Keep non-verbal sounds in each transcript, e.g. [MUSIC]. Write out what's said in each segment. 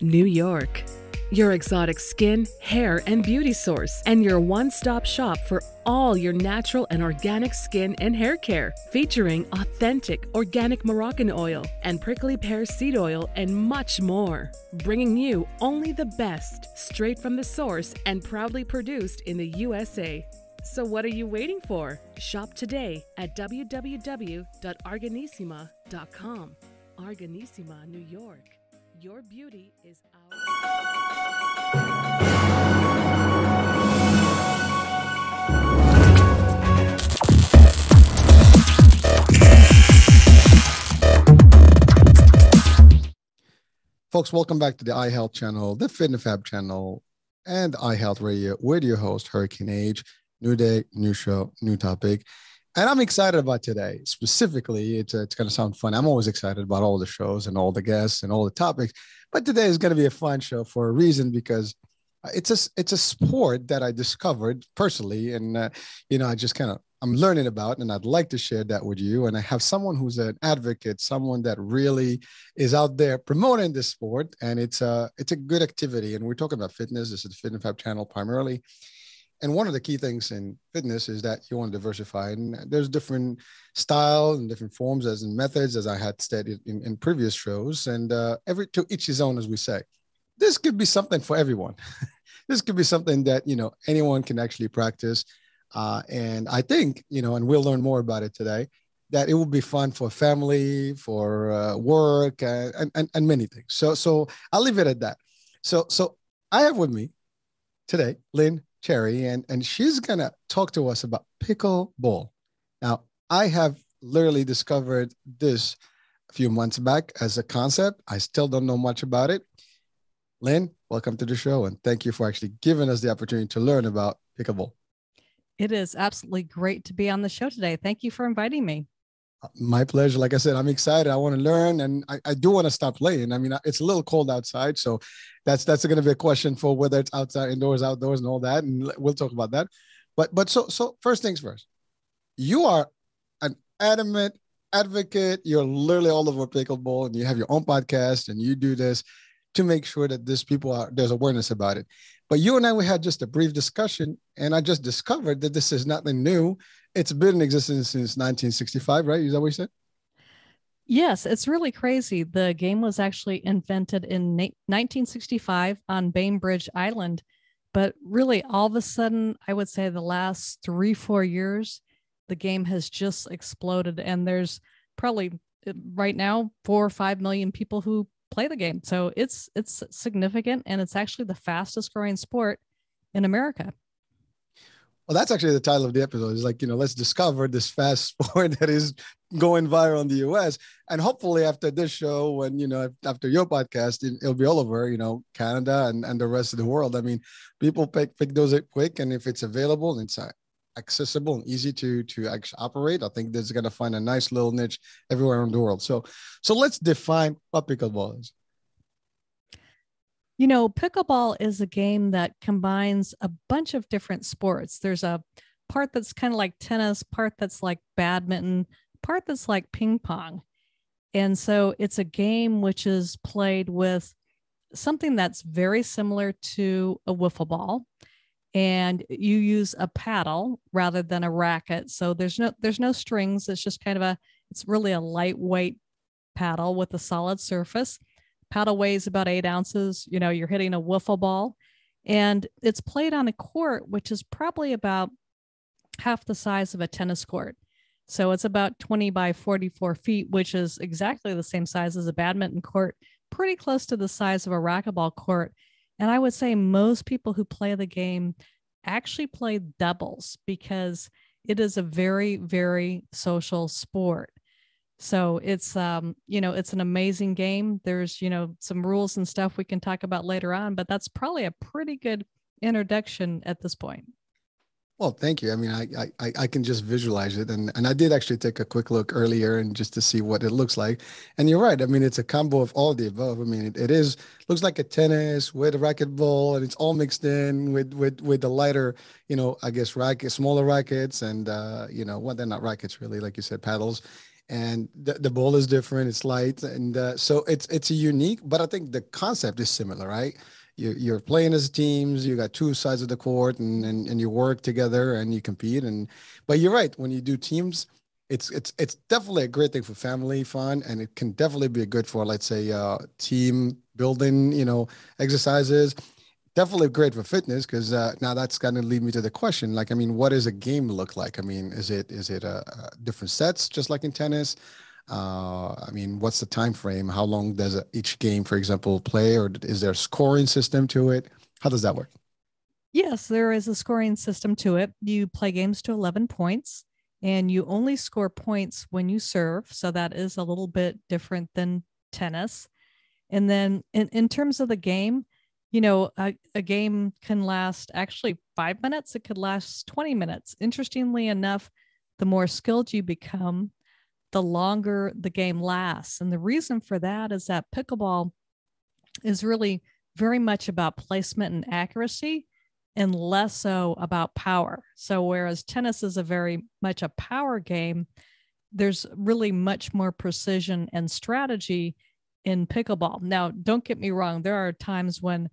New York. Your exotic skin, hair, and beauty source, and your one stop shop for all your natural and organic skin and hair care, featuring authentic organic Moroccan oil and prickly pear seed oil, and much more. Bringing you only the best, straight from the source and proudly produced in the USA. So, what are you waiting for? Shop today at www.arganissima.com. Arganissima, New York. Your beauty is. Folks, welcome back to the iHealth channel, the FitnessFab channel, and iHealth Radio with your host, Hurricane Age. New day, new show, new topic. And I'm excited about today. Specifically, it's, uh, it's going to sound fun. I'm always excited about all the shows and all the guests and all the topics. But today is going to be a fun show for a reason because uh, it's a it's a sport that I discovered personally, and uh, you know I just kind of I'm learning about, and I'd like to share that with you. And I have someone who's an advocate, someone that really is out there promoting this sport, and it's a it's a good activity. And we're talking about fitness. This is the Fitness Fab channel primarily. And one of the key things in fitness is that you want to diversify, and there's different styles and different forms as in methods, as I had stated in, in previous shows. And uh, every to each his own, as we say. This could be something for everyone. [LAUGHS] this could be something that you know anyone can actually practice uh, and I think, you know, and we'll learn more about it today, that it will be fun for family, for uh, work, uh, and, and, and many things. So, so I'll leave it at that. So, so I have with me today Lynn Cherry, and, and she's going to talk to us about pickleball. Now, I have literally discovered this a few months back as a concept. I still don't know much about it. Lynn, welcome to the show, and thank you for actually giving us the opportunity to learn about pickleball. It is absolutely great to be on the show today. Thank you for inviting me. My pleasure. Like I said, I'm excited. I want to learn, and I, I do want to stop playing. I mean, it's a little cold outside, so that's that's going to be a question for whether it's outside, indoors, outdoors, and all that, and we'll talk about that. But but so so first things first, you are an adamant advocate. You're literally all over pickleball, and you have your own podcast, and you do this to make sure that this people are there's awareness about it. But you and I, we had just a brief discussion, and I just discovered that this is nothing new. It's been in existence since 1965, right? Is that what you said? Yes, it's really crazy. The game was actually invented in 1965 on Bainbridge Island. But really, all of a sudden, I would say the last three, four years, the game has just exploded. And there's probably right now four or five million people who play the game. So it's it's significant and it's actually the fastest growing sport in America. Well, that's actually the title of the episode. Is like, you know, let's discover this fast [LAUGHS] sport that is going viral in the US. And hopefully after this show, when, you know, after your podcast, it'll be all over, you know, Canada and, and the rest of the world. I mean, people pick, pick those up quick. And if it's available, it's accessible and easy to to operate, I think this is going to find a nice little niche everywhere in the world. So, so let's define what pickleball is. You know, pickleball is a game that combines a bunch of different sports. There's a part that's kind of like tennis, part that's like badminton, part that's like ping pong. And so it's a game which is played with something that's very similar to a wiffle ball and you use a paddle rather than a racket. So there's no there's no strings. It's just kind of a it's really a lightweight paddle with a solid surface. Paddle weighs about eight ounces. You know you're hitting a wiffle ball. And it's played on a court which is probably about half the size of a tennis court. So it's about 20 by 44 feet which is exactly the same size as a badminton court pretty close to the size of a racquetball court and I would say most people who play the game actually play doubles because it is a very, very social sport. So it's um, you know, it's an amazing game. There's, you know, some rules and stuff we can talk about later on, but that's probably a pretty good introduction at this point. Well, thank you. I mean, I, I I can just visualize it, and and I did actually take a quick look earlier, and just to see what it looks like. And you're right. I mean, it's a combo of all the above. I mean, it, it is looks like a tennis with a racquetball, and it's all mixed in with with with the lighter, you know, I guess racket, smaller rackets, and uh, you know, well, they're not rackets really, like you said, paddles. and the, the ball is different. It's light, and uh, so it's it's a unique. But I think the concept is similar, right? You're, you're playing as teams. You got two sides of the court, and, and and you work together and you compete. And but you're right. When you do teams, it's it's it's definitely a great thing for family fun, and it can definitely be good for let's say uh, team building, you know, exercises definitely great for fitness because uh, now that's going to lead me to the question like i mean what does a game look like i mean is it is it a, a different sets just like in tennis uh, i mean what's the time frame how long does each game for example play or is there a scoring system to it? How does that work? Yes there is a scoring system to it. You play games to 11 points and you only score points when you serve so that is a little bit different than tennis. And then in, in terms of the game you know, a, a game can last actually five minutes, it could last 20 minutes. Interestingly enough, the more skilled you become, the longer the game lasts. And the reason for that is that pickleball is really very much about placement and accuracy and less so about power. So, whereas tennis is a very much a power game, there's really much more precision and strategy in pickleball. Now, don't get me wrong, there are times when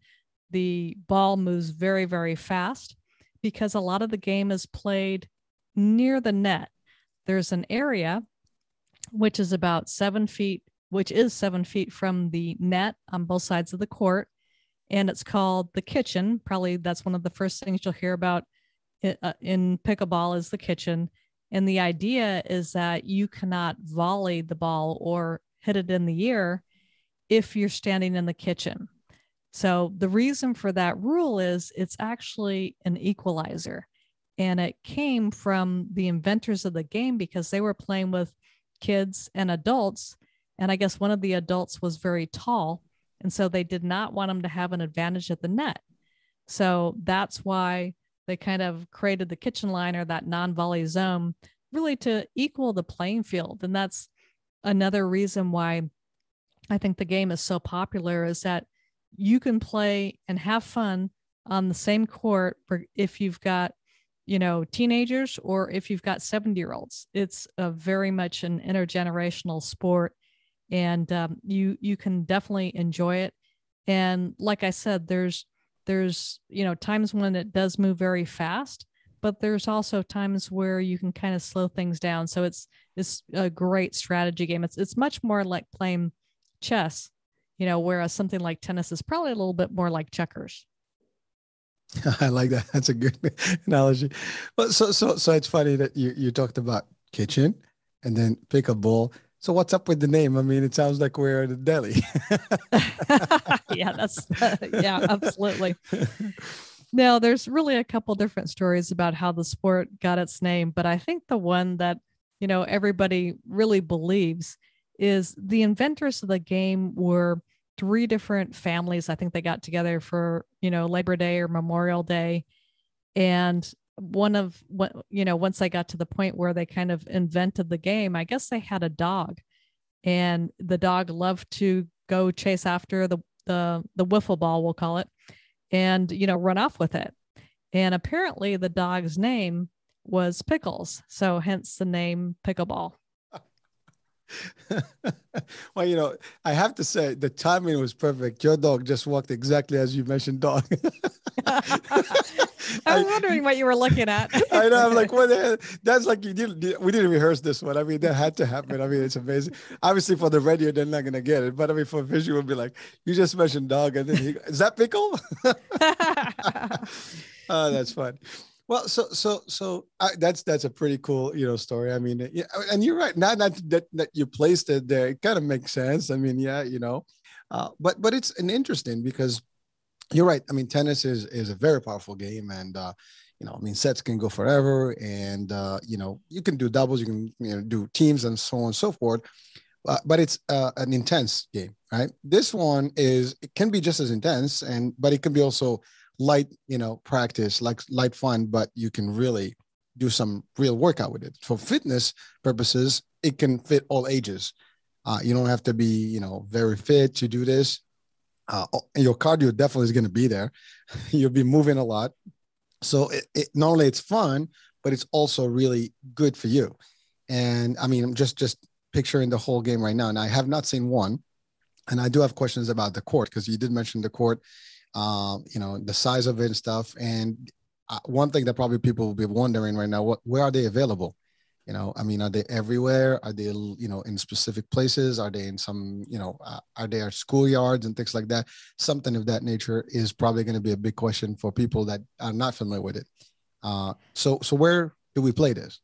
the ball moves very, very fast because a lot of the game is played near the net. There's an area which is about seven feet, which is seven feet from the net on both sides of the court. And it's called the kitchen. Probably that's one of the first things you'll hear about uh, in pickleball is the kitchen. And the idea is that you cannot volley the ball or hit it in the air if you're standing in the kitchen. So the reason for that rule is it's actually an equalizer. And it came from the inventors of the game because they were playing with kids and adults. And I guess one of the adults was very tall. And so they did not want them to have an advantage at the net. So that's why they kind of created the kitchen line or that non volley zone really to equal the playing field. And that's another reason why I think the game is so popular is that you can play and have fun on the same court if you've got you know teenagers or if you've got 70 year olds it's a very much an intergenerational sport and um, you you can definitely enjoy it. And like i said there's there's you know times when it does move very fast but there's also times where you can kind of slow things down. So it's it's a great strategy game. It's it's much more like playing chess you know, whereas something like tennis is probably a little bit more like checkers. [LAUGHS] I like that. That's a good [LAUGHS] analogy. But so so so it's funny that you you talked about kitchen and then pickleball. So what's up with the name? I mean, it sounds like we're at a deli. [LAUGHS] yeah, that's uh, yeah, absolutely. Now, there's really a couple different stories about how the sport got its name, but I think the one that you know everybody really believes is the inventors of the game were three different families. I think they got together for, you know, Labor Day or Memorial Day. And one of what, you know, once they got to the point where they kind of invented the game, I guess they had a dog and the dog loved to go chase after the, the, the wiffle ball, we'll call it, and, you know, run off with it. And apparently the dog's name was Pickles. So hence the name Pickleball. [LAUGHS] well, you know, I have to say the timing was perfect. Your dog just walked exactly as you mentioned dog. [LAUGHS] I was wondering what you were looking at. [LAUGHS] I know. I'm like, what the hell? That's like you didn't. We didn't rehearse this one. I mean, that had to happen. I mean, it's amazing. Obviously, for the radio, they're not gonna get it. But I mean, for visual, would be like, you just mentioned dog, and then he, is that pickle? oh, that's fun. Well, so so so I, that's that's a pretty cool you know story. I mean, yeah, and you're right. Now that that, that you placed it there, it kind of makes sense. I mean, yeah, you know, uh, but but it's an interesting because you're right. I mean, tennis is is a very powerful game, and uh, you know, I mean, sets can go forever, and uh, you know, you can do doubles, you can you know do teams, and so on and so forth. Uh, but it's uh, an intense game, right? This one is it can be just as intense, and but it can be also light, you know, practice, like light fun, but you can really do some real workout with it. For fitness purposes, it can fit all ages. Uh, you don't have to be, you know, very fit to do this. Uh, your cardio definitely is going to be there. [LAUGHS] You'll be moving a lot. So it, it, not only it's fun, but it's also really good for you. And I mean, just just picturing the whole game right now, and I have not seen one. And I do have questions about the court because you did mention the court, um, you know, the size of it and stuff. And uh, one thing that probably people will be wondering right now, what where are they available? You know, I mean, are they everywhere? Are they, you know, in specific places? Are they in some, you know, uh, are they at schoolyards and things like that? Something of that nature is probably going to be a big question for people that are not familiar with it. Uh, so, so where do we play this?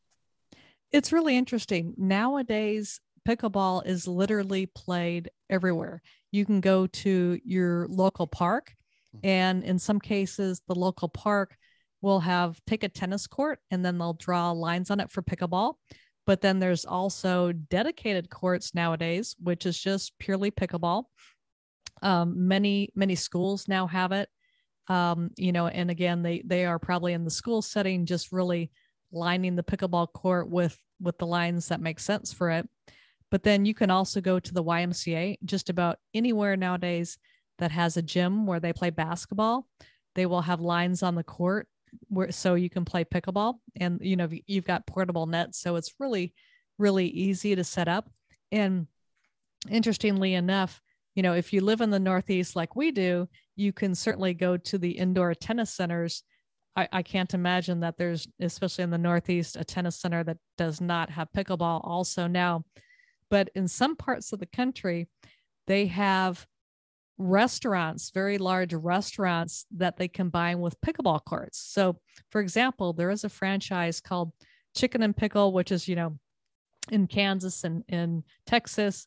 It's really interesting. Nowadays, pickleball is literally played everywhere. You can go to your local park. And in some cases, the local park will have take a tennis court and then they'll draw lines on it for pickleball. But then there's also dedicated courts nowadays, which is just purely pickleball. Um, many many schools now have it. Um, you know, and again, they they are probably in the school setting, just really lining the pickleball court with with the lines that make sense for it. But then you can also go to the YMCA, just about anywhere nowadays that has a gym where they play basketball. They will have lines on the court where so you can play pickleball. And you know you've got portable nets so it's really really easy to set up. And interestingly enough you know if you live in the northeast like we do you can certainly go to the indoor tennis centers. I, I can't imagine that there's especially in the northeast a tennis center that does not have pickleball also now. But in some parts of the country they have restaurants, very large restaurants that they combine with pickleball courts. So, for example, there is a franchise called Chicken and Pickle, which is, you know, in Kansas and in Texas,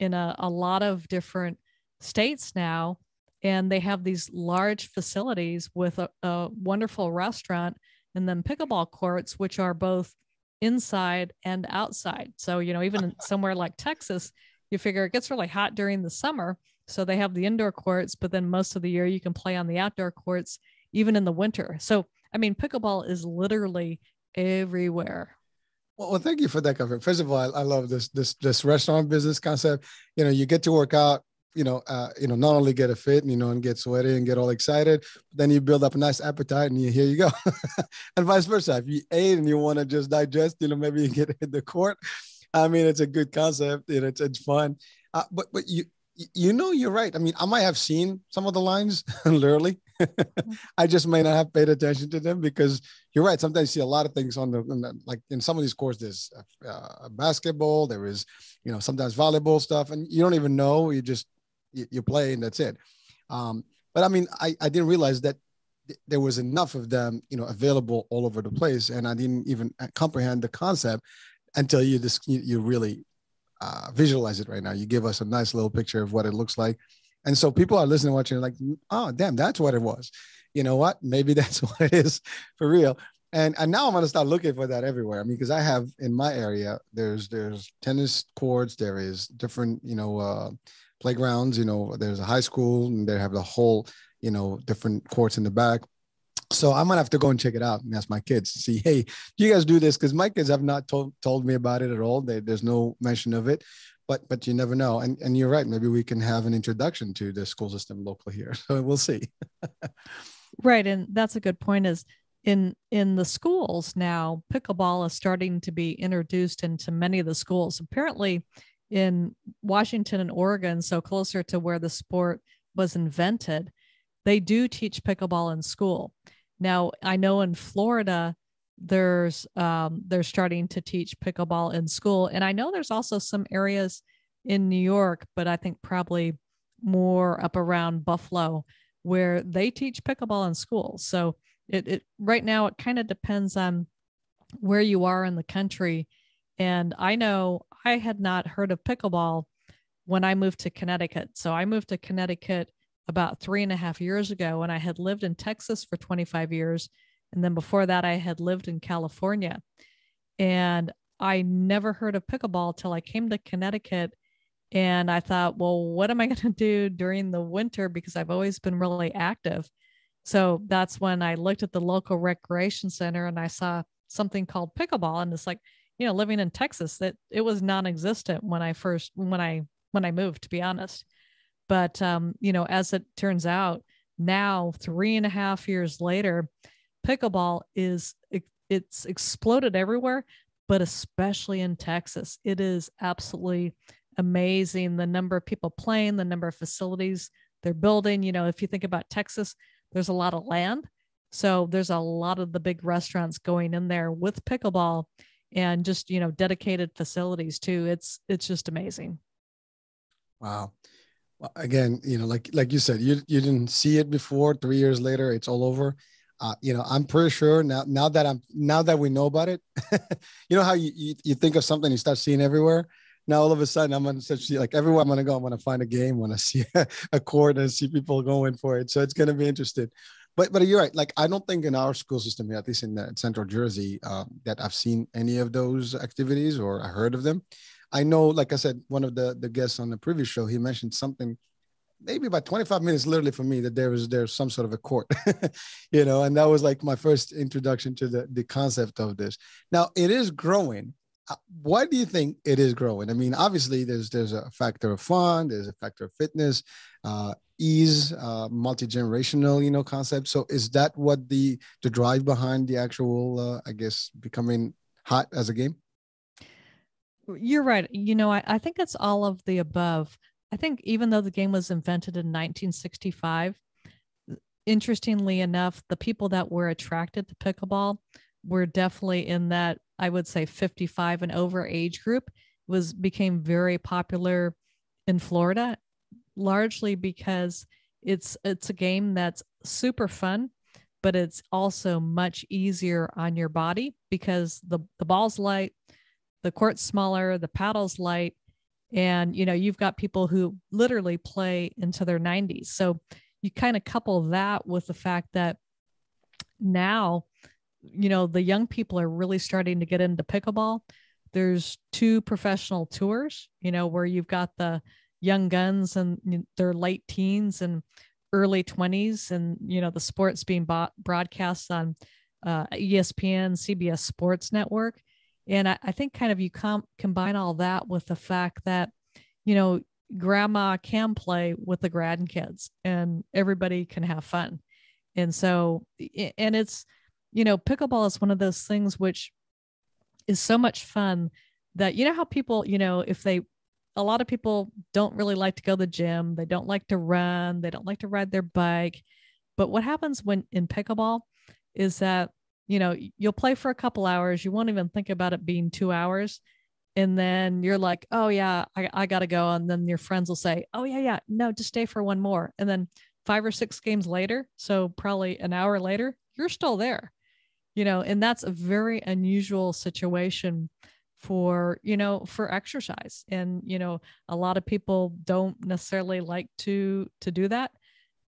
in a, a lot of different states now. And they have these large facilities with a, a wonderful restaurant and then pickleball courts, which are both inside and outside. So, you know, even somewhere like Texas, you figure it gets really hot during the summer so they have the indoor courts, but then most of the year you can play on the outdoor courts, even in the winter. So, I mean, pickleball is literally everywhere. Well, thank you for that cover. First of all, I, I, love this this this restaurant business concept. You know, you get to work out. You know, uh, you know, not only get a fit, you know, and get sweaty and get all excited, but then you build up a nice appetite, and you, here you go, [LAUGHS] and vice versa. If you ate and you want to just digest, you know, maybe you get [LAUGHS] in the court. I mean, it's a good concept. You know, it's it's fun. Uh, but but you you know you're right. I mean i might have seen some of the lines [LAUGHS] literally. [LAUGHS] I just may not have paid attention to them because you're right. Sometimes you see a lot of things on the, the like in some of these courses there's uh, basketball there is you know sometimes volleyball stuff and you don't even know. You just you, you play and that's it. Um, but i mean I, I didn't realize that there was enough of them you know available all over the place and i didn't even uh, comprehend the concept until you just you really uh, visualize it right now. You give us a nice little picture of what it looks like. And so people are listening, watching, like, oh, damn, that's what it was. You know what? Maybe [LAUGHS] that's what it is for real. And and now I'm gonna start looking for that everywhere. I mean, because I have in my area, there's there's tennis courts, there is different, you know, uh, playgrounds. You know, there's a high school, and they have the whole, you know, different courts in the back. So I'm gonna have to go and check it out and ask my kids to see, hey, do you guys do this? Because my kids have not told told me about it at all. They, there's no mention of it, but but you never know. And and you're right. Maybe we can have an introduction to the school system locally here. [LAUGHS] So we'll see. [LAUGHS] right, and that's a good point. Is in in the schools now, pickleball is starting to be introduced into many of the schools. Apparently, in Washington and Oregon, so closer to where the sport was invented, they do teach pickleball in school. Now, I know in Florida, there's um, they're starting to teach pickleball in school, and I know there's also some areas in New York, but I think probably more up around Buffalo where they teach pickleball in school. So it, it right now it kind of depends on where you are in the country. And I know I had not heard of pickleball when I moved to Connecticut. So I moved to Connecticut about three and a half years ago. And I had lived in Texas for 25 years. And then before that, I had lived in California. And I never heard of pickleball till I came to Connecticut. And I thought, well, what am I [LAUGHS] going to do during the winter? Because I've always been really active. So that's when I looked at the local recreation center and I saw something called pickleball. And it's like, you know, living in Texas, that it was non-existent when I first when I when I moved, to be honest. But um, you know, as it turns out, now three and a half years later, pickleball is it's exploded everywhere, but especially in Texas, it is absolutely amazing the number of people playing, the number of facilities they're building. You know, if you think about Texas, there's a lot of land. So there's a lot of the big restaurants going in there with pickleball and just, you know, dedicated facilities too. It's it's just amazing. Wow. Again, you know, like like you said, you you didn't see it before. Three years later, it's all over. Uh, you know, I'm pretty sure now. Now that I'm now that we know about it, [LAUGHS] you know how you, you, you think of something, you start seeing everywhere now all of a sudden I'm gonna see like everywhere I'm gonna go, I'm gonna find a game when [LAUGHS] I see a court and see people going for it. So it's gonna be interesting. But but you're right. Like I don't think in our school system, at least in Central Jersey, um, that I've seen any of those activities or I heard of them. I know, like I said, one of the the guests on the previous show, he mentioned something maybe about 25 minutes literally for me that there was there's some sort of a court [LAUGHS] you know and that was like my first introduction to the the concept of this now it is growing uh, why do you think it is growing? I mean, obviously, there's there's a factor of fun, there's a factor of fitness, uh, ease, uh, multi generational, you know, concept. So, is that what the the drive behind the actual, uh, I guess, becoming hot as a game? You're right. You know, I, I think it's all of the above. I think even though the game was invented in 1965, interestingly enough, the people that were attracted to pickleball were definitely in that I would say 55 and over age group was became very popular in Florida, largely because it's it's a game that's super fun, but it's also much easier on your body because the the ball's light, the court's smaller, the paddle's light, and you know you've got people who literally play into their 90s. So you kind of couple that with the fact that now you know, the young people are really starting to get into pickleball. There's two professional tours, you know, where you've got the young guns and their late teens and early 20s, and, you know, the sports being bought, broadcast on uh, ESPN, CBS Sports Network. And I, I think kind of you com- combine all that with the fact that, you know, grandma can play with the grandkids and everybody can have fun. And so, and it's, you know, pickleball is one of those things which is so much fun that you know how people, you know, if they a lot of people don't really like to go to the gym, they don't like to run, they don't like to ride their bike. But what happens when in pickleball is that, you know, you'll play for a couple hours, you won't even think about it being 2 hours and then you're like, "Oh yeah, I I got to go." And then your friends will say, "Oh yeah, yeah, no, just stay for one more." And then 5 or 6 games later, so probably an hour later, you're still there you know and that's a very unusual situation for you know for exercise and you know a lot of people don't necessarily like to to do that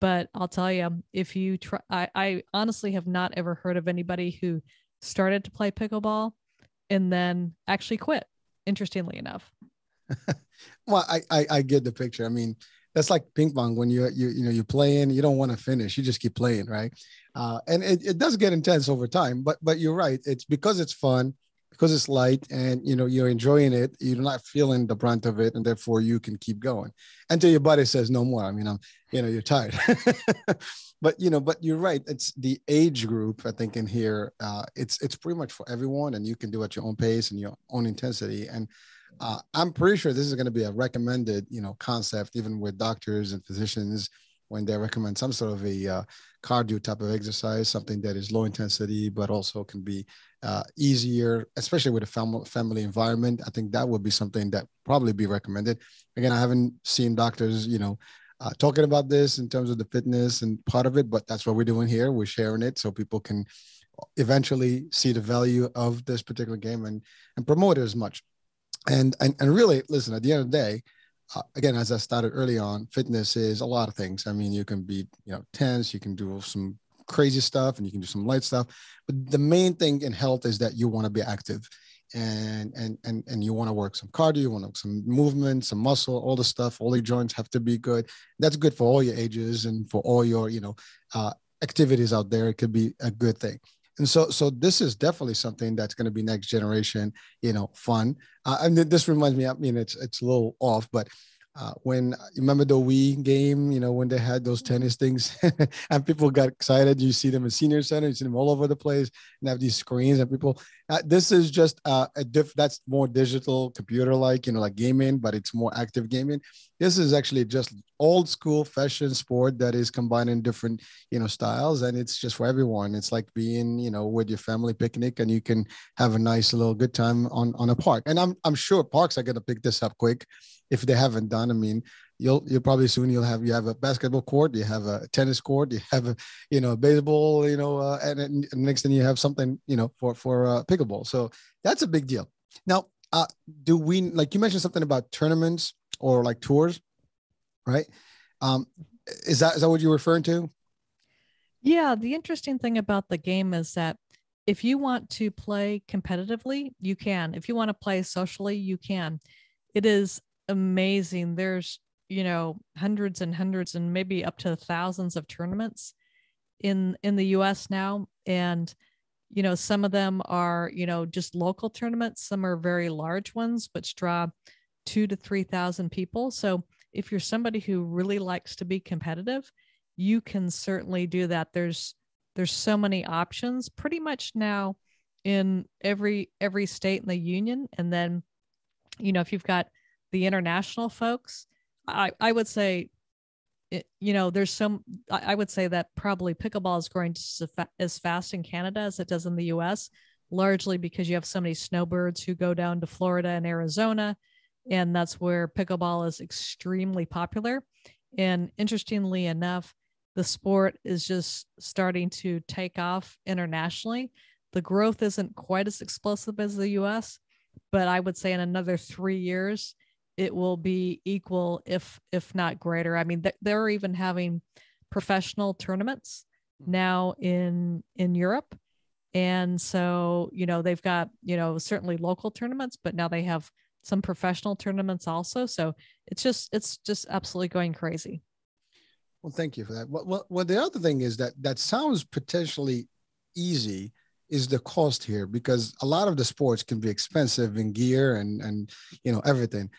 but i'll tell you if you try I, I honestly have not ever heard of anybody who started to play pickleball and then actually quit interestingly enough. [LAUGHS] Well I, I i get the picture. I mean that's like ping pong. When you you you know you're playing you don't want to finish. You just keep playing right? Uh, and it, it does get intense over time but but you're right. It's because it's fun because it's light and you know you're enjoying it you're not feeling the brunt of it and therefore you can keep going until your body says no more i mean i'm you know you're tired. [LAUGHS] But you know but you're right it's the age group i think in here uh, it's it's pretty much for everyone and you can do at your own pace and your own intensity and uh, I'm pretty sure this is going to be a recommended, you know, concept even with doctors and physicians when they recommend some sort of a uh, cardio type of exercise, something that is low intensity but also can be uh, easier, especially with a family family environment. I think that would be something that probably be recommended. Again, I haven't seen doctors, you know, uh, talking about this in terms of the fitness and part of it, but that's what we're doing here. We're sharing it so people can eventually see the value of this particular game and and promote it as much and and, and really listen at the end of the day again as i started early on fitness is a lot of things. I mean you can be you know tense you can do some crazy stuff and you can do some light stuff but the main thing in health is that you want to be active and and and and you want to work some cardio you want to some movement some muscle all the stuff all your joints have to be good. That's good for all your ages and for all your you know uh, activities out there. It could be a good thing and so so this is definitely something that's going to be next generation you know fun. Uh, and this reminds me i mean it's it's a little off but uh, when you remember the Wii game, you know, when they had those tennis things [LAUGHS] and people got excited, you see them in senior center, you see them all over the place and have these screens and people, Uh, this is just uh, a diff. That's more digital, computer-like, you know, like gaming, but it's more active gaming. This is actually just old school fashion sport that is combining different, you know, styles, and it's just for everyone. It's like being, you know, with your family picnic, and you can have a nice little good time on on a park. And I'm I'm sure parks are gonna pick this up quick if they haven't done. I mean, you'll you'll probably soon you'll have you have a basketball court, you have a tennis court, you have a you know baseball, you know, uh, and, and next thing you have something you know for for uh, pickleball. So that's a big deal. Now, uh, do we like you mentioned something about tournaments or like tours, right? Um, is that is that what you're referring to? Yeah, the interesting thing about the game is that if you want to play competitively, you can. If you want to play socially, you can. It is amazing. There's you know hundreds and hundreds and maybe up to thousands of tournaments in in the US now. And you know some of them are you know just local tournaments. Some are very large ones which draw 2 to 3000 people. So if you're somebody who really likes to be competitive you can certainly do that. There's there's so many options pretty much now in every every state in the union. And then you know if you've got the international folks I, I would say, it, you know, there's some, I, I would say that probably pickleball is growing as fast in Canada as it does in the US, largely because you have so many snowbirds who go down to Florida and Arizona. And that's where pickleball is extremely popular. And interestingly enough, the sport is just starting to take off internationally. The growth isn't quite as explosive as the US, but I would say in another three years, it will be equal if if not greater. I mean they're even having professional tournaments hmm. now in in europe. And so you know they've got you know certainly local tournaments but now they have some professional tournaments also. So it's just it's just absolutely going crazy. Well thank you for that. Well, well the other thing is that that sounds potentially easy is the cost here because a lot of the sports can be expensive in gear and and you know everything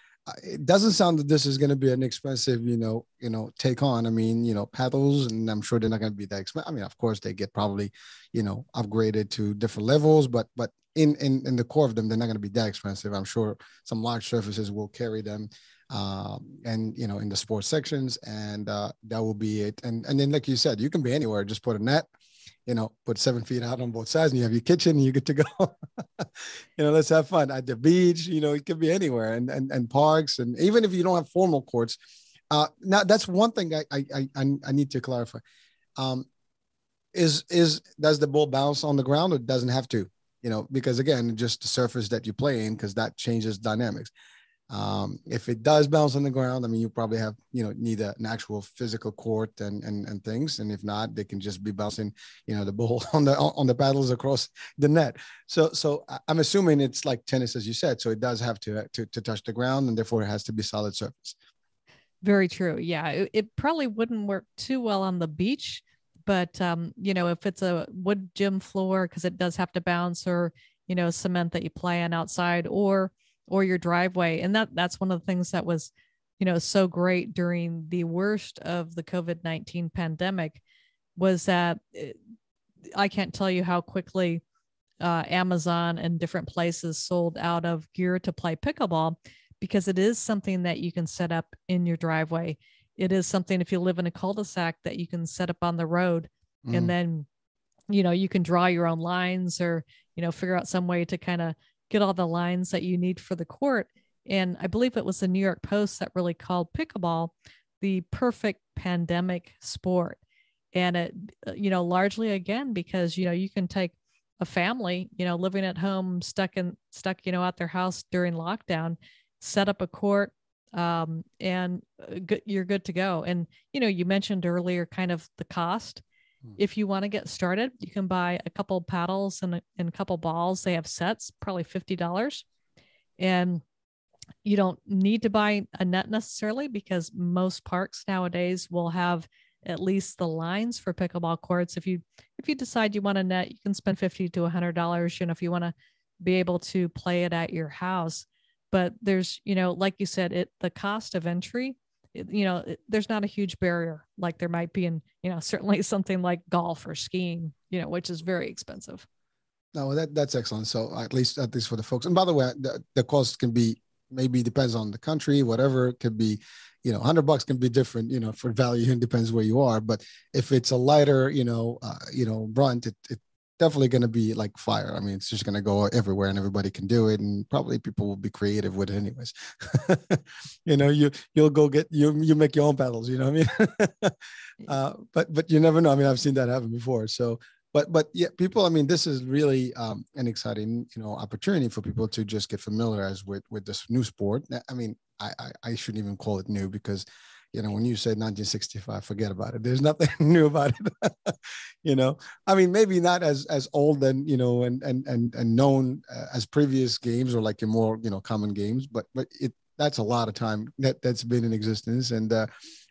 it doesn't sound that this is going to be an expensive, you know, you know, take on. I mean, you know, paddles, and I'm sure they're not going to be that expensive. I mean, of course, they get probably, you know, upgraded to different levels, but but in in in the core of them, they're not going to be that expensive. I'm sure some large surfaces will carry them, um, and you know, in the sports sections, and uh, that will be it. And and then, like you said, you can be anywhere. Just put a net, you know, put seven feet out on both sides and you have your kitchen and you get to go, [LAUGHS] you know, let's have fun at the beach, you know, it could be anywhere and, and, and parks. And even if you don't have formal courts, uh, now that's one thing I, I, I, I need to clarify. Um, is, is, does the ball bounce on the ground or doesn't have to, you know, because again, just the surface that you play in, because that changes dynamics. Um, if it does bounce on the ground, I mean, you probably have, you know, need a, an actual physical court and, and, and things. And if not, they can just be bouncing, you know, the ball [LAUGHS] on the, on the paddles across the net. So, so I'm assuming it's like tennis, as you said. So it does have to, to, to touch the ground and therefore it has to be solid surface. Very true. Yeah. It, it probably wouldn't work too well on the beach, but, um, you know, if it's a wood gym floor, cause it does have to bounce or, you know, cement that you play on outside or, or your driveway and that that's one of the things that was you know so great during the worst of the covid-19 pandemic was that it, i can't tell you how quickly uh, amazon and different places sold out of gear to play pickleball because it is something that you can set up in your driveway it is something if you live in a cul-de-sac that you can set up on the road mm. and then you know you can draw your own lines or you know figure out some way to kind of get all the lines that you need for the court. And I believe it was the New York Post that really called pickleball the perfect pandemic sport. And it, you know, largely again, because, you know, you can take a family, you know, living at home, stuck in, stuck, you know, at their house during lockdown, set up a court, um, and uh, you're good to go. And, you know, you mentioned earlier kind of the cost. Hmm. If you want to get started, you can buy a couple paddles and a, and a couple balls. They have sets, probably $50. And you don't need to buy a net necessarily because most parks nowadays will have at least the lines for pickleball courts. If you if you decide you want a net, you can spend 50 to $100, you know, if you want to be able to play it at your house. But there's, you know, like you said, it the cost of entry you know there's not a huge barrier like there might be in you know [LAUGHS] certainly something like golf or skiing you know which is very expensive No, that that's excellent. So at least at least for the folks. And by the way, the, the cost can be maybe depends on the country, whatever. It could be, you know, hundred bucks can be different, you know, for value [LAUGHS] and depends where you are. But if it's a lighter, you know, uh, you know, brunt, it, it definitely going to be like fire. I mean, it's just going to go everywhere and everybody can do it. And probably people will be creative with it anyways. [LAUGHS] you know, you, you'll go get, you, you make your own paddles, you know what I mean? [LAUGHS] uh, but, but you never know. I mean, I've seen that happen before. So, but, but yeah, people, I mean, this is really um, an exciting, you know, opportunity for people to just get familiarized with, with this new sport. I mean, I, I, I shouldn't even call it new because you know when you said 1965 forget about it. There's [LAUGHS] nothing new about it [LAUGHS] you know? I mean maybe not as as old and you know and and and, and known uh, as previous games or like your more you know common games but but it that's a lot of time that that's been in existence and uh,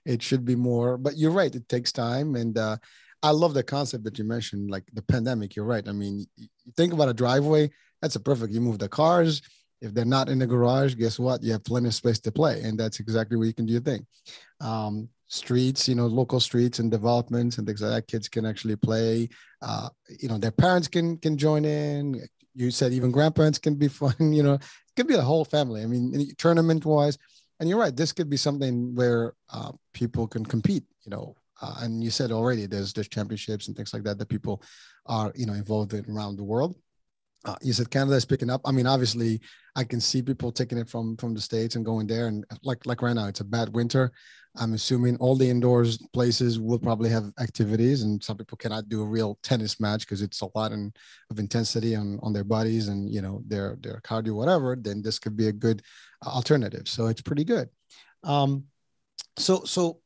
it should be more but you're right it takes time and uh, i love the concept that you mentioned like the pandemic you're right. I mean you think about a driveway that's a perfect you move the cars if they're not in the garage, guess what? You have plenty of space to play, and that's exactly where you can do your thing. Um, streets, you know, local streets and developments and things like that. Kids can actually play. Uh, you know, their parents can can join in. You said even grandparents can be [LAUGHS] fun. You know, it could be the whole family. I mean, tournament wise, and you're right. This could be something where uh, people can compete. You know, uh, and you said already there's there's championships and things like that that people are you know involved in around the world uh, you said Canada is picking up. I mean, obviously, I can see people taking it from from the states and going there. And like like right now, it's a bad winter. I'm assuming all the indoors places will probably have activities, and some people cannot do a real tennis match because it's a lot in, of intensity on on their bodies and you know their their cardio, whatever. Then this could be a good alternative. So it's pretty good. Um, so so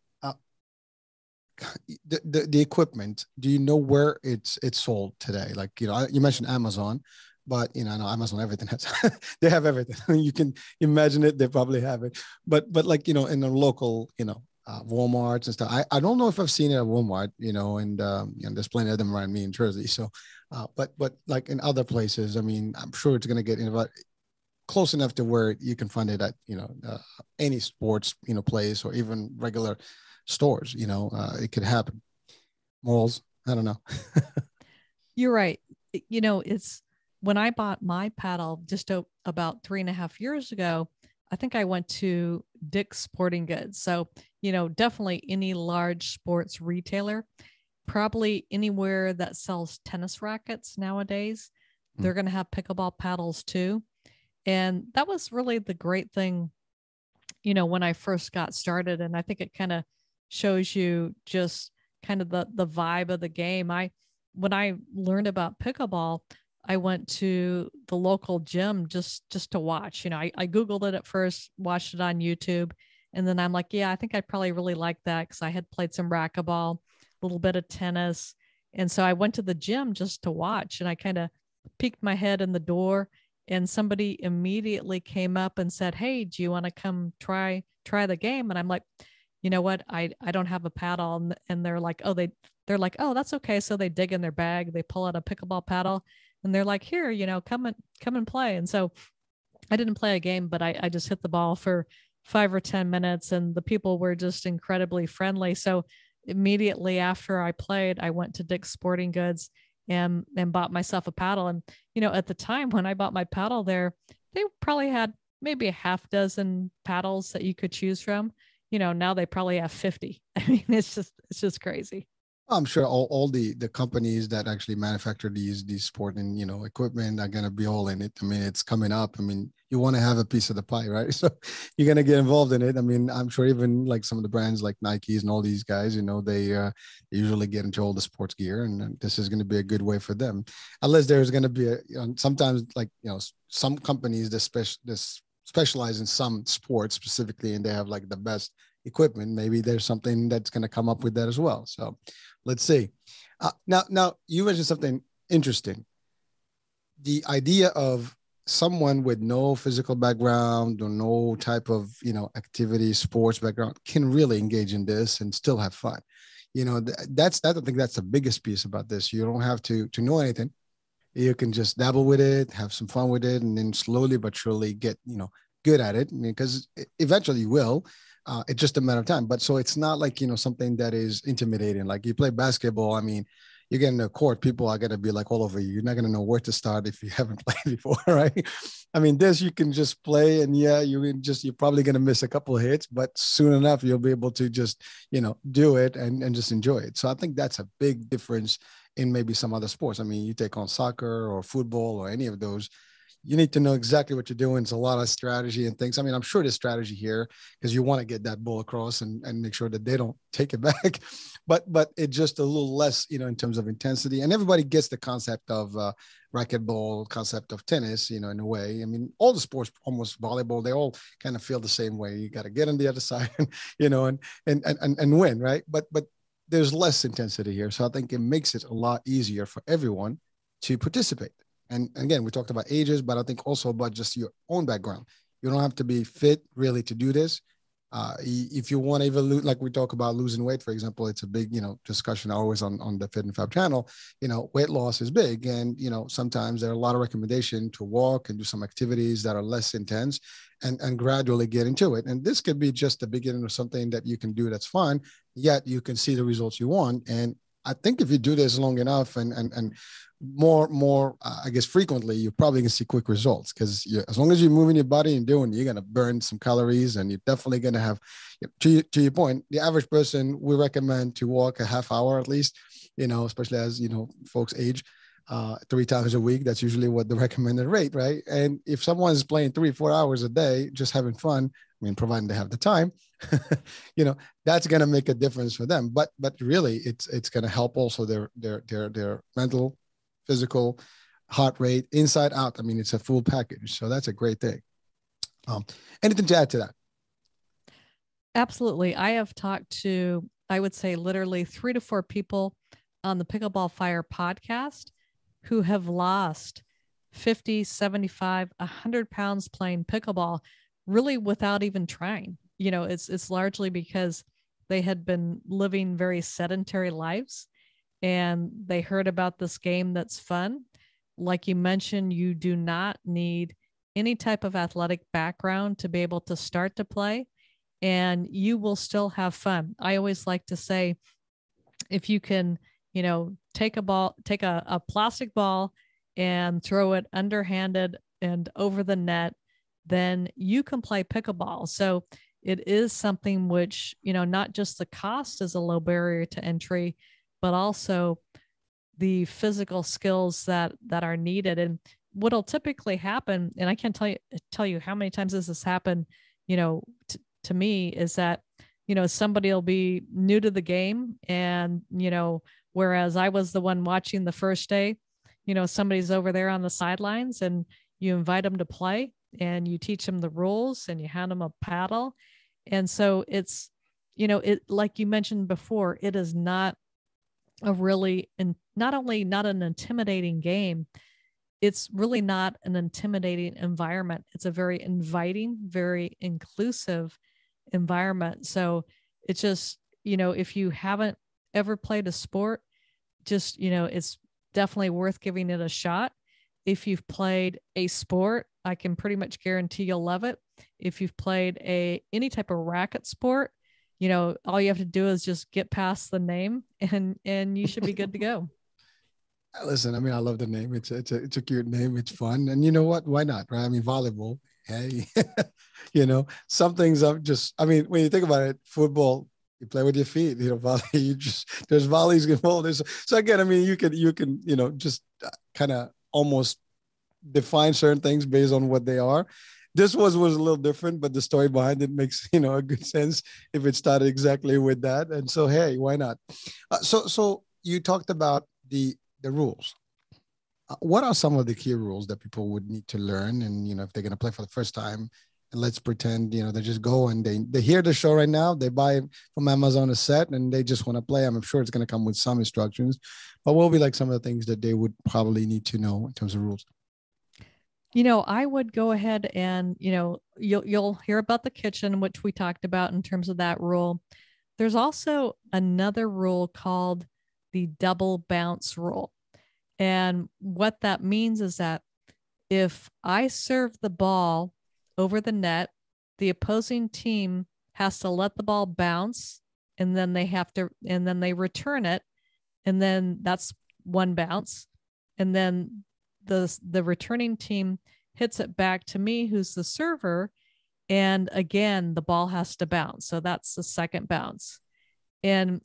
the, the, the equipment do you know where it's it's sold today like you know you mentioned amazon but you know, I know Amazon everything has [LAUGHS] they have everything. [LAUGHS] you can imagine it, they probably have it. But but like you know, in the local, you know, uh, Walmarts and stuff. I, I don't know if I've seen it at Walmart, you know, and um, you know, there's plenty of them around me in Jersey. So, uh, but but like in other places, I mean, I'm sure it's gonna get in about close enough to where you can find it at you know uh, any sports you know place or even regular stores. You know, uh, it could happen. Malls. I don't know. [LAUGHS] You're right. You know, it's when I bought my paddle just about three and a half years ago. I think I went to Dick's Sporting Goods. So, you know, definitely any large sports retailer, probably anywhere that sells tennis rackets nowadays, mm. they're going to have pickleball paddles too. And that was really the great thing, you know, when I first got started. And I think it kind of shows you just kind of the the vibe of the game. I when I learned about pickleball, I went to the local gym just just to watch. You know, I, I googled it at first, watched it on YouTube, and then I'm like, yeah, I think I'd probably really like that because I had played some racquetball, a little bit of tennis, and so I went to the gym just to watch. And I kind of peeked my head in the door, and somebody immediately came up and said, "Hey, do you want to come try try the game?" And I'm like, you know what? I i don't have a paddle. And they're like oh they they're like oh that's okay. So they dig in their bag they pull out a pickleball paddle and they're like here you know come and come and play. And so i didn't play a game but i, I just hit the ball for five or ten minutes and the people were just incredibly friendly. So immediately after i played i went to dick's sporting goods and and bought myself a paddle. And you know at the time when i bought my paddle there they probably had maybe a half dozen paddles that you could choose from you know now they probably have 50 [LAUGHS] i mean it's just it's just crazy. I'm sure all, all the the companies that actually manufacture these these sport and you know equipment are going to be all in it. I mean it's coming up. I mean you want to have a piece of the pie right? [LAUGHS] So you're going to get involved in it. I mean i'm sure even like some of the brands like nikes and all these guys you know they uh, usually get into all the sports gear and this is going to be a good way for them. Unless there's going to be a you know, sometimes like you know some companies this special this specialize in some sports specifically and they have like the best equipment maybe there's something that's going to come up with that as well. So let's see. Uh, now now you mentioned something interesting. The idea of someone with no physical background or no type of you know activity sports background can really engage in this and still have fun. You know that's that i think that's the biggest piece about this. You don't have to to know anything you can just dabble with it, have some fun with it, and then slowly but surely get you know good at it. because eventually you will. Uh, it's just a matter of time. But so it's not like you know something that is intimidating. Like you play basketball. I mean, you get in the court, people are gonna be like all over you. You're not gonna know where to start if you [LAUGHS] haven't played before, [LAUGHS] right? I mean, this you can just play, and yeah, you just you're probably gonna miss a couple hits, but soon enough you'll be able to just you know do it and and just enjoy it. So I think that's a big difference in maybe some other sports. I mean, you take on soccer or football or any of those you need to know exactly what you're doing. It's a lot of strategy and things. I mean, I'm sure there's strategy here because you want to get that ball across and, and make sure that they don't [LAUGHS] take it back. but but it's just a little less, you know, in terms of intensity. And everybody gets the concept of uh, racquetball, concept of tennis, you know, in a way. I mean, all the sports, almost volleyball, they all kind of feel the same way. You got to get on the other [LAUGHS] side, and, you know, and and and and win, right? But but there's less intensity here, so I think it makes it a lot easier for everyone to participate and again, we talked about ages, but I think also about just your own background. You don't have to be fit really to do this. Uh, if you want to even lose, like we talk about losing weight, for example, it's a big, you know, discussion always on, on the Fit and Fab channel. You know, weight loss is big. And, you know, sometimes there are a lot of recommendation to walk and do some activities that are less intense and, and gradually get into it. And this could be just the beginning of something that you can do that's fun, yet you can see the results you want. And I think if you do this long enough and and and more more uh, I guess frequently, you're probably gonna see quick results because as long as you're moving your body and doing, you're gonna burn some calories and you're definitely gonna have. To to your point, the average person we recommend to walk a half hour at least. You know, especially as you know folks age. Uh, three times a week. That's usually what the [LAUGHS] recommended rate, right? And if someone is playing three, four hours a day, just having fun, I mean, providing they have the time, [LAUGHS] you know, that's going to make a difference for them. But but really, it's it's going to help also their their their their mental, physical, heart rate, inside out. I mean, it's a full package. So that's a great thing. Um, anything to add to that? Absolutely. I have talked to, I would say, literally three to four people on the Pickleball Fire podcast who have lost 50, 75, 100 pounds playing pickleball really without even trying. You know, it's it's largely because they had been living very sedentary lives and they heard about this game that's fun. Like you mentioned, you do not need any type of athletic background to be able to start to play and you will still have fun. I always like to say if you can, you know, take a ball, take a, a plastic ball and throw it underhanded and over the net then you can play pickleball. So it is something which, you know, not just the cost is a low barrier to entry, but also the physical skills that that are needed. And what'll typically happen, and I can't tell you tell you how many times this has happened, you know, t- to me is that, you know, somebody will be new to the game and, you know, whereas I was the one watching the first day, you know, somebody's over there on the sidelines and you invite them to play and you teach them the rules and you hand them a paddle. And so it's, you know, it like you mentioned before, it is not a really and not only not an intimidating game, it's really not an intimidating environment. It's a very inviting, very inclusive environment. So it's just, you know, if you haven't ever played a sport, just, you know, it's definitely worth giving it a shot. If you've played a sport, I can pretty much guarantee you'll love it. If you've played a any type of racket sport, you know, all you have to do is just get past the name [LAUGHS] and and you should be good to go. [LAUGHS] Uh, listen, I mean, I love the name. It's it's a it's a cute name. It's fun, and you know what? Why not? Right? I mean, volleyball. Hey, [LAUGHS] you know, some things I'm just. I mean, when you think about it, football you play with your feet you know [LAUGHS] volley you just there's volleys involved there's so again i mean you can you can you know just uh, kind of almost define certain things based on what they are. This was was a little different, but the story behind it makes [LAUGHS] you know a good sense if it started exactly with that. And so, hey, why not? Uh, so, so you talked about the the rules. Uh, what are some of the key rules that people would need to learn? And you know, if they're going to play for the first time, let's pretend you know they just go and they they hear the show right now, they buy from Amazon a set, and they just want to play. I'm sure it's going to come with some instructions, but what will be like some of the things that they would probably need to know in terms of rules? you know i would go ahead and you know you'll you'll hear about the kitchen which we talked about in terms of that rule there's also another rule called the double bounce rule and what that means is that if i serve the ball over the net the opposing team has to let the ball bounce and then they have to and then they return it and then that's one bounce. And then the the returning team hits it back to me who's the server and again the ball has to bounce. So that's the second bounce. And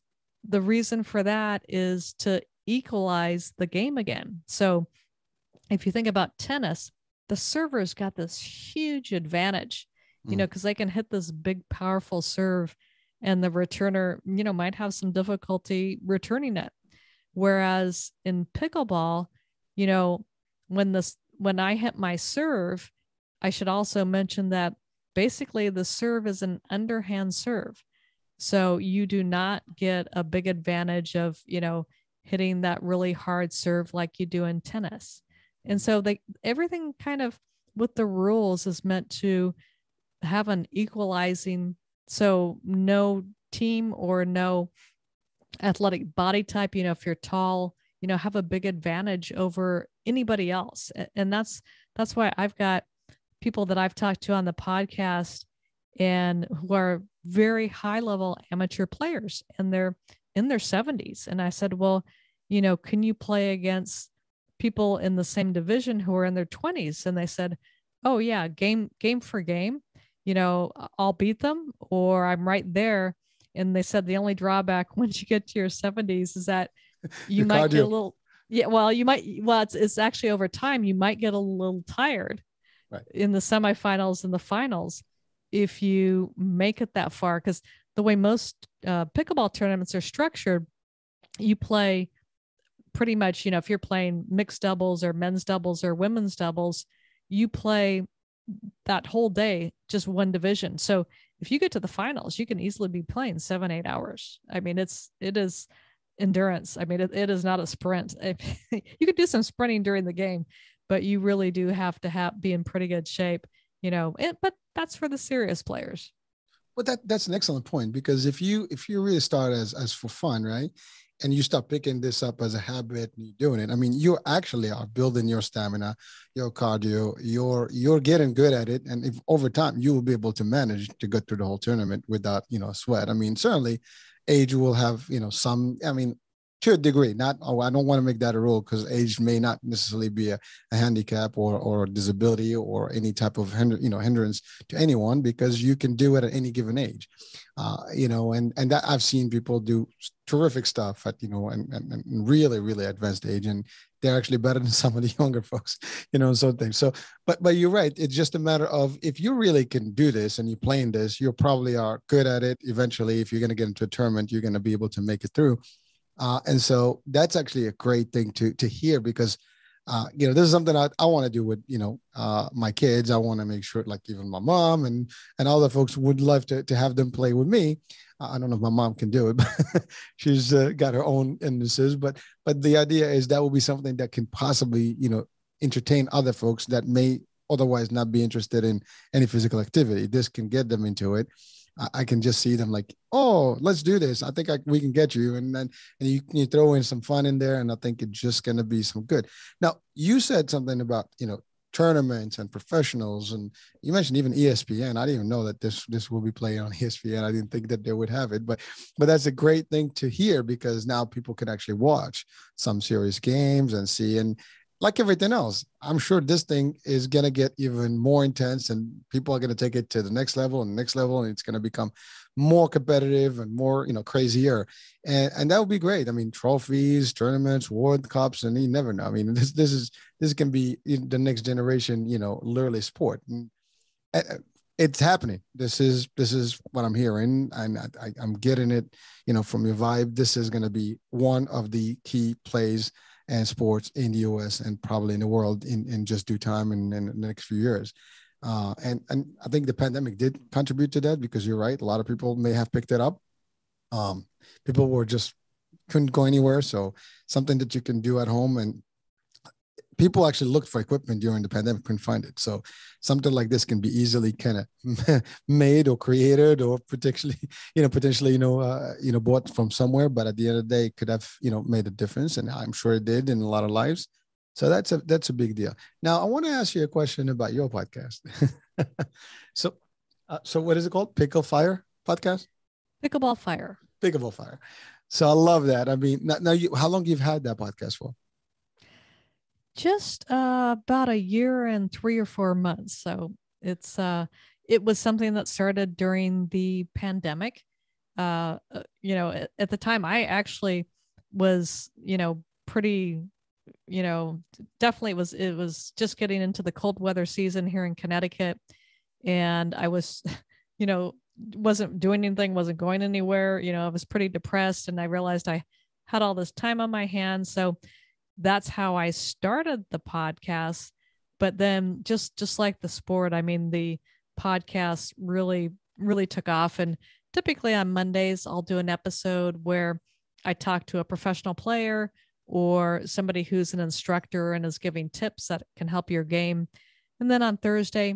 the reason for that is to equalize the game again. So if you think about tennis the server's got this huge advantage you know because mm. they can hit this big powerful serve and the returner you know might have some difficulty returning it. Whereas in pickleball you know when this when i hit my serve i should also mention that basically the serve is an underhand serve. So you do not get a big advantage of you know hitting that really hard serve like you do in tennis and so they everything kind of with the rules is meant to have an equalizing so no team or no athletic body type you know if you're tall you know have a big advantage over anybody else. And that's that's why i've got people that i've talked to on the podcast and who are very high level amateur players and they're in their 70s and i said well you know can you play against people in the same division who are in their 20s and they said oh yeah game game for game you know, I'll beat them or I'm right there. And they said the only drawback [LAUGHS] once you get to your 70s is that [LAUGHS] you might get a little, yeah, well, you might, well, it's, it's actually over time, you might get a little tired right. in the semifinals and the finals if you make it that far. Because the way most uh, pickleball tournaments are structured, you play pretty much, you know, if you're playing mixed doubles or men's doubles or women's doubles, you play that whole day just one division. So if you get to the finals you can easily be playing seven eight hours. I mean it's it is endurance. I mean it, it is not a sprint. [LAUGHS] You could do some sprinting during the game but you really do have to have be in pretty good shape you know it, but that's for the serious players. Well that that's an excellent point because if you if you really start as as for fun right and you start picking this up as a habit and you're doing it i mean you actually are building your stamina your cardio you're you're getting good at it. And if over time you will be able to manage to go through the whole tournament without you know sweat. I mean certainly age will have you know some i mean to a degree not oh i don't want to make that a rule because age may not necessarily be a, a handicap or or a disability or any type of you know hindrance to anyone because you can do it at any given age. Uh, you know and and that i've seen people do terrific stuff at you know and, and, and really really advanced age and they're actually better [LAUGHS] than some of the younger folks [LAUGHS] you know so things. So but but you're right. It's just a matter of if you really can do this and you're playing this you probably are good at it eventually. If you're going to get into a tournament you're going to be able to make it through uh, and so that's actually a great thing to to hear because uh, you know this is something I, I want to do with you know uh, my kids. I want to make sure like even my mom and and all the folks would love to to have them play with me. I don't know if my mom can do it, [LAUGHS] but she's uh, got her own illnesses. But but the idea is that will be something that can possibly you know entertain other folks that may otherwise not be interested in any physical activity. This can get them into it. I can just see them like, oh, let's do this. I think I, we can get you, and then and you you throw in some fun in there, and I think it's just going to be some good. Now, you said something about you know tournaments and professionals, and you mentioned even ESPN. I didn't even know that this this will be played on [LAUGHS] ESPN. I didn't think that they would have it, but but that's a great thing to hear because now people can actually watch some serious games and see and like everything else, I'm sure this thing is going to get even more intense and people are going to take it to the next level and next level. And it's going to become more competitive and more, you know, crazier. And, and that would be great. I mean, trophies, tournaments, World Cups, and you never know. I mean, this, this is, this can be the next generation, you know, literally sport. And eh, eh, it's happening. This is, this is what I'm hearing. And I, I'm getting it, you know, from your vibe. This is going to be one of the key plays and sports in the US and probably in the world in, in just due time in, in the next few years. Uh, and and I think the pandemic did contribute to that because you're right. A lot of people may have picked it up. Um, people were just couldn't go anywhere, so something that you can do at home and people actually looked for equipment during the pandemic, couldn't find it. So something like this can be easily kind of [LAUGHS] made or created or potentially, [LAUGHS] you know, potentially, you know, uh, you know, bought from somewhere. But at the end of the day, could have, you know, made a difference, and I'm sure it did in a lot of lives. So that's a that's a big deal. Now I want to ask you a question about your podcast. [LAUGHS] so, uh, so what is it called? Pickle Fire podcast. Pickleball Fire. Pickleball Fire. So I love that. I mean, now, now you, how long you've had that podcast for? Just uh, about a year and three or four months. So it's uh, it was something that started during the pandemic. Uh, uh you know, at, at the time, I actually was, you know, pretty you know definitely was it was just getting into the cold weather season here in connecticut and i was [LAUGHS] you know wasn't doing anything wasn't going anywhere you know i was pretty depressed and i realized i had all this time on my hands so that's how i started the podcast but then just just like the sport i mean the podcast really really took off and typically on mondays i'll do an episode where i talk to a professional player or somebody who's an instructor and is giving tips that can help your game. And then on Thursday,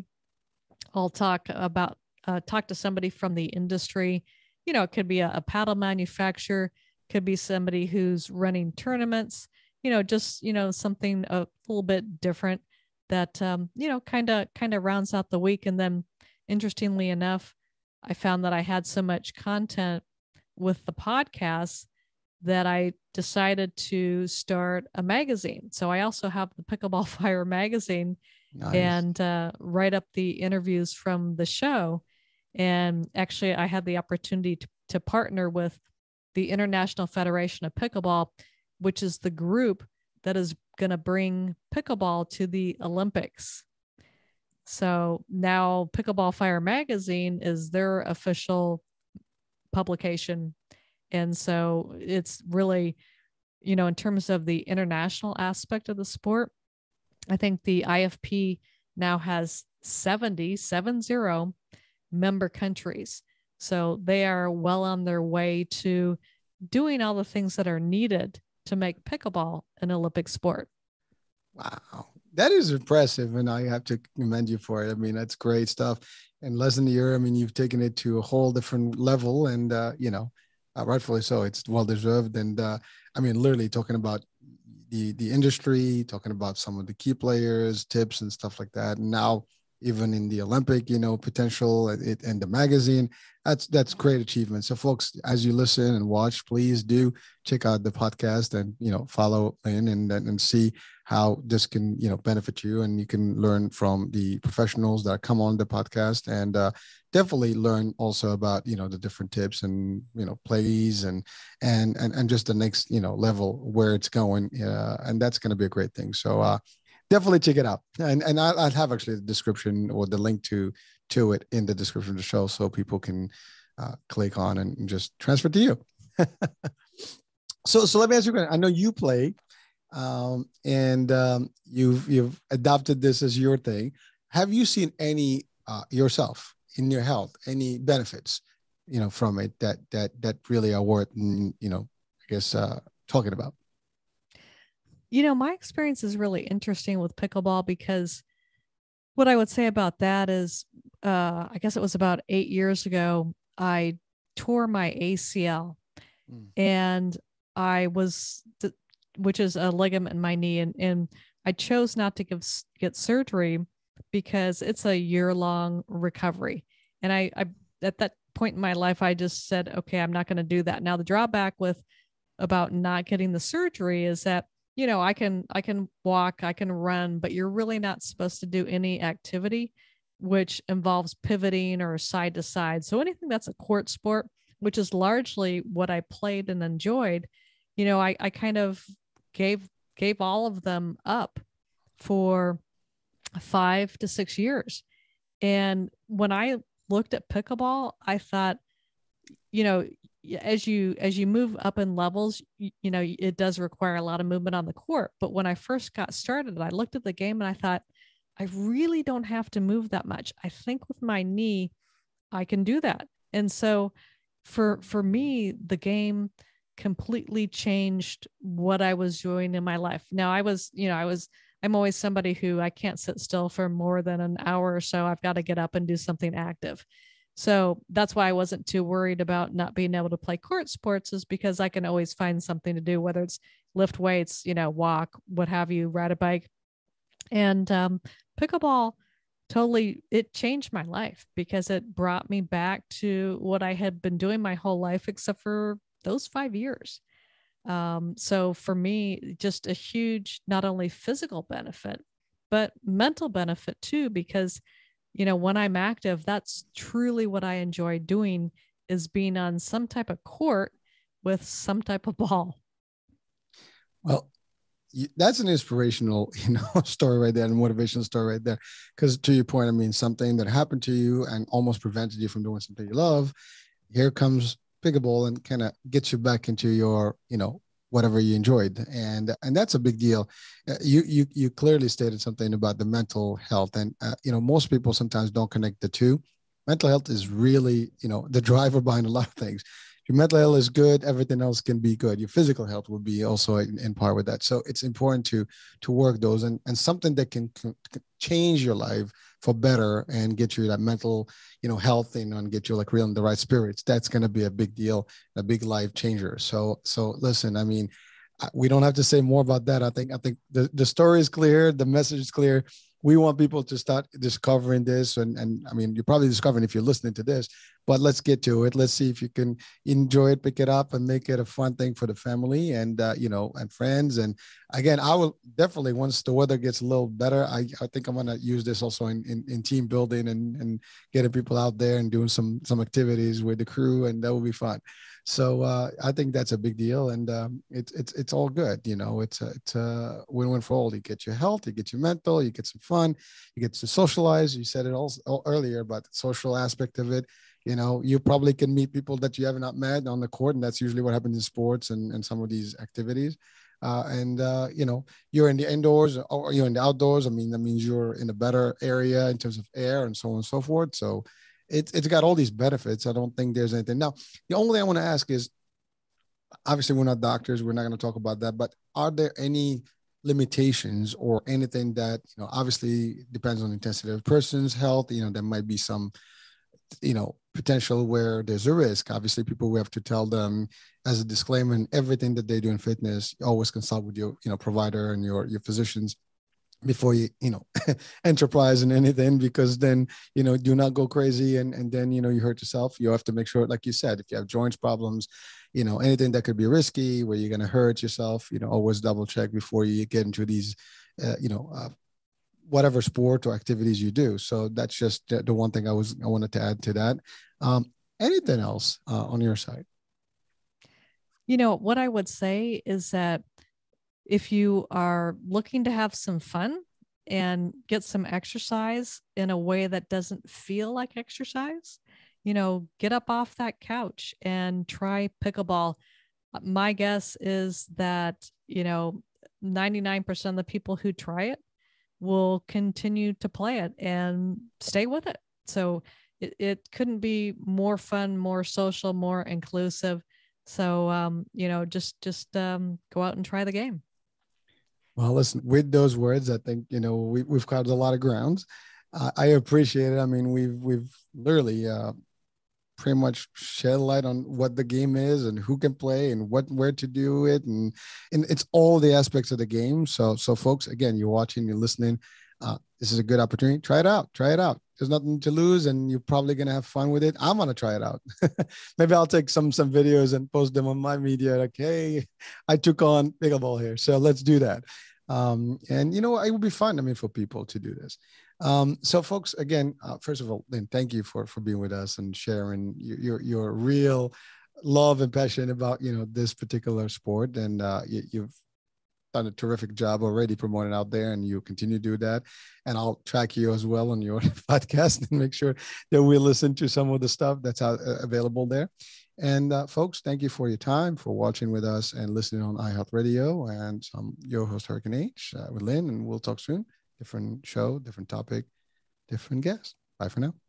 I'll talk about uh, talk to somebody from the industry. You know, it could be a, a paddle manufacturer, could be somebody who's running tournaments. You know, just you know something a little bit different that um, you know kind of kind of rounds out the week. And then, interestingly enough, I found that I had so much content with the podcast that I decided to start a magazine. So I also have the Pickleball [LAUGHS] Fire magazine nice. and uh, write up the interviews from the show. And actually, I had the opportunity to, to partner with the International Federation of Pickleball, which is the group that is going to bring pickleball to the Olympics. So now Pickleball Fire magazine is their official publication and so it's really, you know, in terms of the international aspect of the sport, I think the IFP now has 70, 70 member countries. So they are well on their way to doing all the things that are needed to make pickleball an Olympic sport. Wow. That is impressive. And I have to commend you for it. I mean, that's great stuff. In less than a year, I mean, you've taken it to a whole different level. And, uh, you know, uh, rightfully so. It's well deserved, and uh, I mean, literally talking about the the industry, talking about some of the key players, tips, and stuff like that. And now, even in the Olympic, you know, potential it, and the magazine, that's that's great achievement. So, folks, as you listen and watch, please do check out the podcast and you know follow in and and see how this can you know benefit you. And you can learn from the professionals that come on the podcast and uh, definitely learn also about you know the different tips and you know plays and and and, and just the next you know level where it's going. Uh, and that's going to be a great thing. So uh, definitely check it out and and I'll, I'll have actually the description or the link to to it in the description of the show so people can uh, click on and just transfer to you [LAUGHS] so so let me ask you a question i know you play um, and um, you've you've adopted this as your thing. Have you seen any uh, yourself in your health any benefits, you know, from it that that that really are worth you know, I guess uh, talking about? You know, my experience is really interesting with pickleball because what I would say about that is, uh, I guess it was about eight years ago, I tore my ACL, mm. and I was which is a ligament in my knee, and and I chose not to give get surgery because it's a year long recovery. And I, I at that point in my life, I just said, okay, I'm not going to do that. Now the drawback with about not getting the surgery is that you know I can I can walk, I can run, but you're really not supposed to do any activity which involves pivoting or side to side. So anything that's a court sport, which is largely what I played and enjoyed, you know, I, I kind of gave gave all of them up for five to six years. And when I looked at pickleball, I thought, you know, as you as you move up in levels, you, you know, it does require a lot of movement on the court. But when I first got started, I looked at the game and I thought, I really don't have to move that much. I think with my knee, I can do that. And so for for me, the game completely changed what I was doing in my life. Now I was, you know, I was I'm always somebody who I can't sit still for more than an hour or so. I've got to get up and do something active. So that's why I wasn't too worried about not being able to play court sports, is because I can always find something to do, whether it's lift weights, you know, walk, what have you, ride a bike. And um, pickleball totally it changed my life because it brought me back to what I had been doing my whole life, except for those five years. Um, so for me, just a huge, not only physical benefit, but mental benefit too, because, you know, when I'm active, that's truly what I enjoy doing is being on some type of court with some type of ball. Well, that's an inspirational, [LAUGHS] you know, story right there, and motivational story right there. Because to your point, I mean, something that happened to you and almost prevented you from doing something you love. Here comes pickleball and kind of gets you back into your, you know, whatever you enjoyed, and and that's a big deal. Uh, you you you clearly stated something about the mental health, and uh, you know, most people sometimes don't connect the two. Mental health is really, you know, the driver behind a lot of things your mental health is good, everything else can be good. Your physical health will be also in, in part with that. So it's important to to work those and, and something that can, can change your life for better and get you that mental, you know, health and, and get you like real in the right spirits. That's going to be a big deal, a big life changer. So so listen, I mean, we don't have to say more about that. I think I think the, the story is clear, the message is clear we want people to start discovering this and and i mean you're probably discovering if you're listening to this but let's get to it. Let's see if you can enjoy it pick it up and make it a fun thing for the family and uh, you know and friends. And again i will definitely once the weather gets a little better i, I think i'm going to use this also in, in, in team building and and getting people out there and doing some some activities with the crew and that will be fun so uh, I think that's a big deal, and um, it's it's it's all good. You know, it's a it's a win-win for all. You get your health, you get your mental, you get some fun, you get to socialize. You said it all, all earlier about the social aspect of it. You know, you probably can meet people that you have not met on the court, and that's usually what happens in sports and, and some of these activities. Uh, and uh, you know you're in the indoors or you're in the outdoors. I mean, that means you're in a better area in terms of air and so on and so forth. So it's it's got all these benefits. I don't think there's anything. Now, the only thing I want to ask is obviously we're not doctors, we're not going to talk about that, but are there any limitations or anything that, you know, obviously depends on the intensity of the person's health, you know, there might be some you know potential where there's a risk obviously people we have to tell them as a disclaimer in everything that they do in fitness always consult with your you know provider and your your physicians before you you know [LAUGHS] enterprise and anything because then you know do not go crazy and and then you know you hurt yourself. You have to make sure like you said if you have joints problems you know anything that could be risky where you're going to hurt yourself you know always double check before you get into these uh, you know uh, whatever sport or activities you do. So that's just the, the, one thing i was i wanted to add to that. Um, anything else uh, on your side? You know what i would say is that if you are looking to have some fun and get some exercise in a way that doesn't feel like exercise, you know, get up off that couch and try pickleball. Uh, my guess is that, you know, 99% of the people who try it will continue to play it and stay with it. So it, it couldn't be more fun, more social, more inclusive. So, um, you know, just, just um, go out and try the game. Well, listen, with those words, I think you know we, we've covered a lot of grounds. Uh, I appreciate it. I mean, we've we've literally uh, pretty much shed light on what the game is and who can play and what where to do it and and it's all the aspects of the game. So so folks, again, you're watching, you're listening. Uh, this is a good opportunity. Try it out. Try it out. There's nothing to lose, and you're probably gonna have fun with it. I'm gonna try it out. [LAUGHS] Maybe I'll take some some videos and post them on my media. Like, hey, I took on pickleball here, so let's do that. Um, and you know, it would be fun. I mean, for people to do this. Um, so, folks, again, uh, first of all, then thank you for for being with us and sharing your your, your real love and passion about you know this particular sport. And uh, you, you've done a terrific job already promoting out there and you continue to do that. And i'll track you as well on your [LAUGHS] podcast and make sure that we listen to some of the stuff that's out, uh, available there. And uh, folks thank you for your time for watching with us and listening on ihealth radio and i'm your host hurricane h uh, with lynn. And we'll talk soon. Different show different topic different guest. Bye for now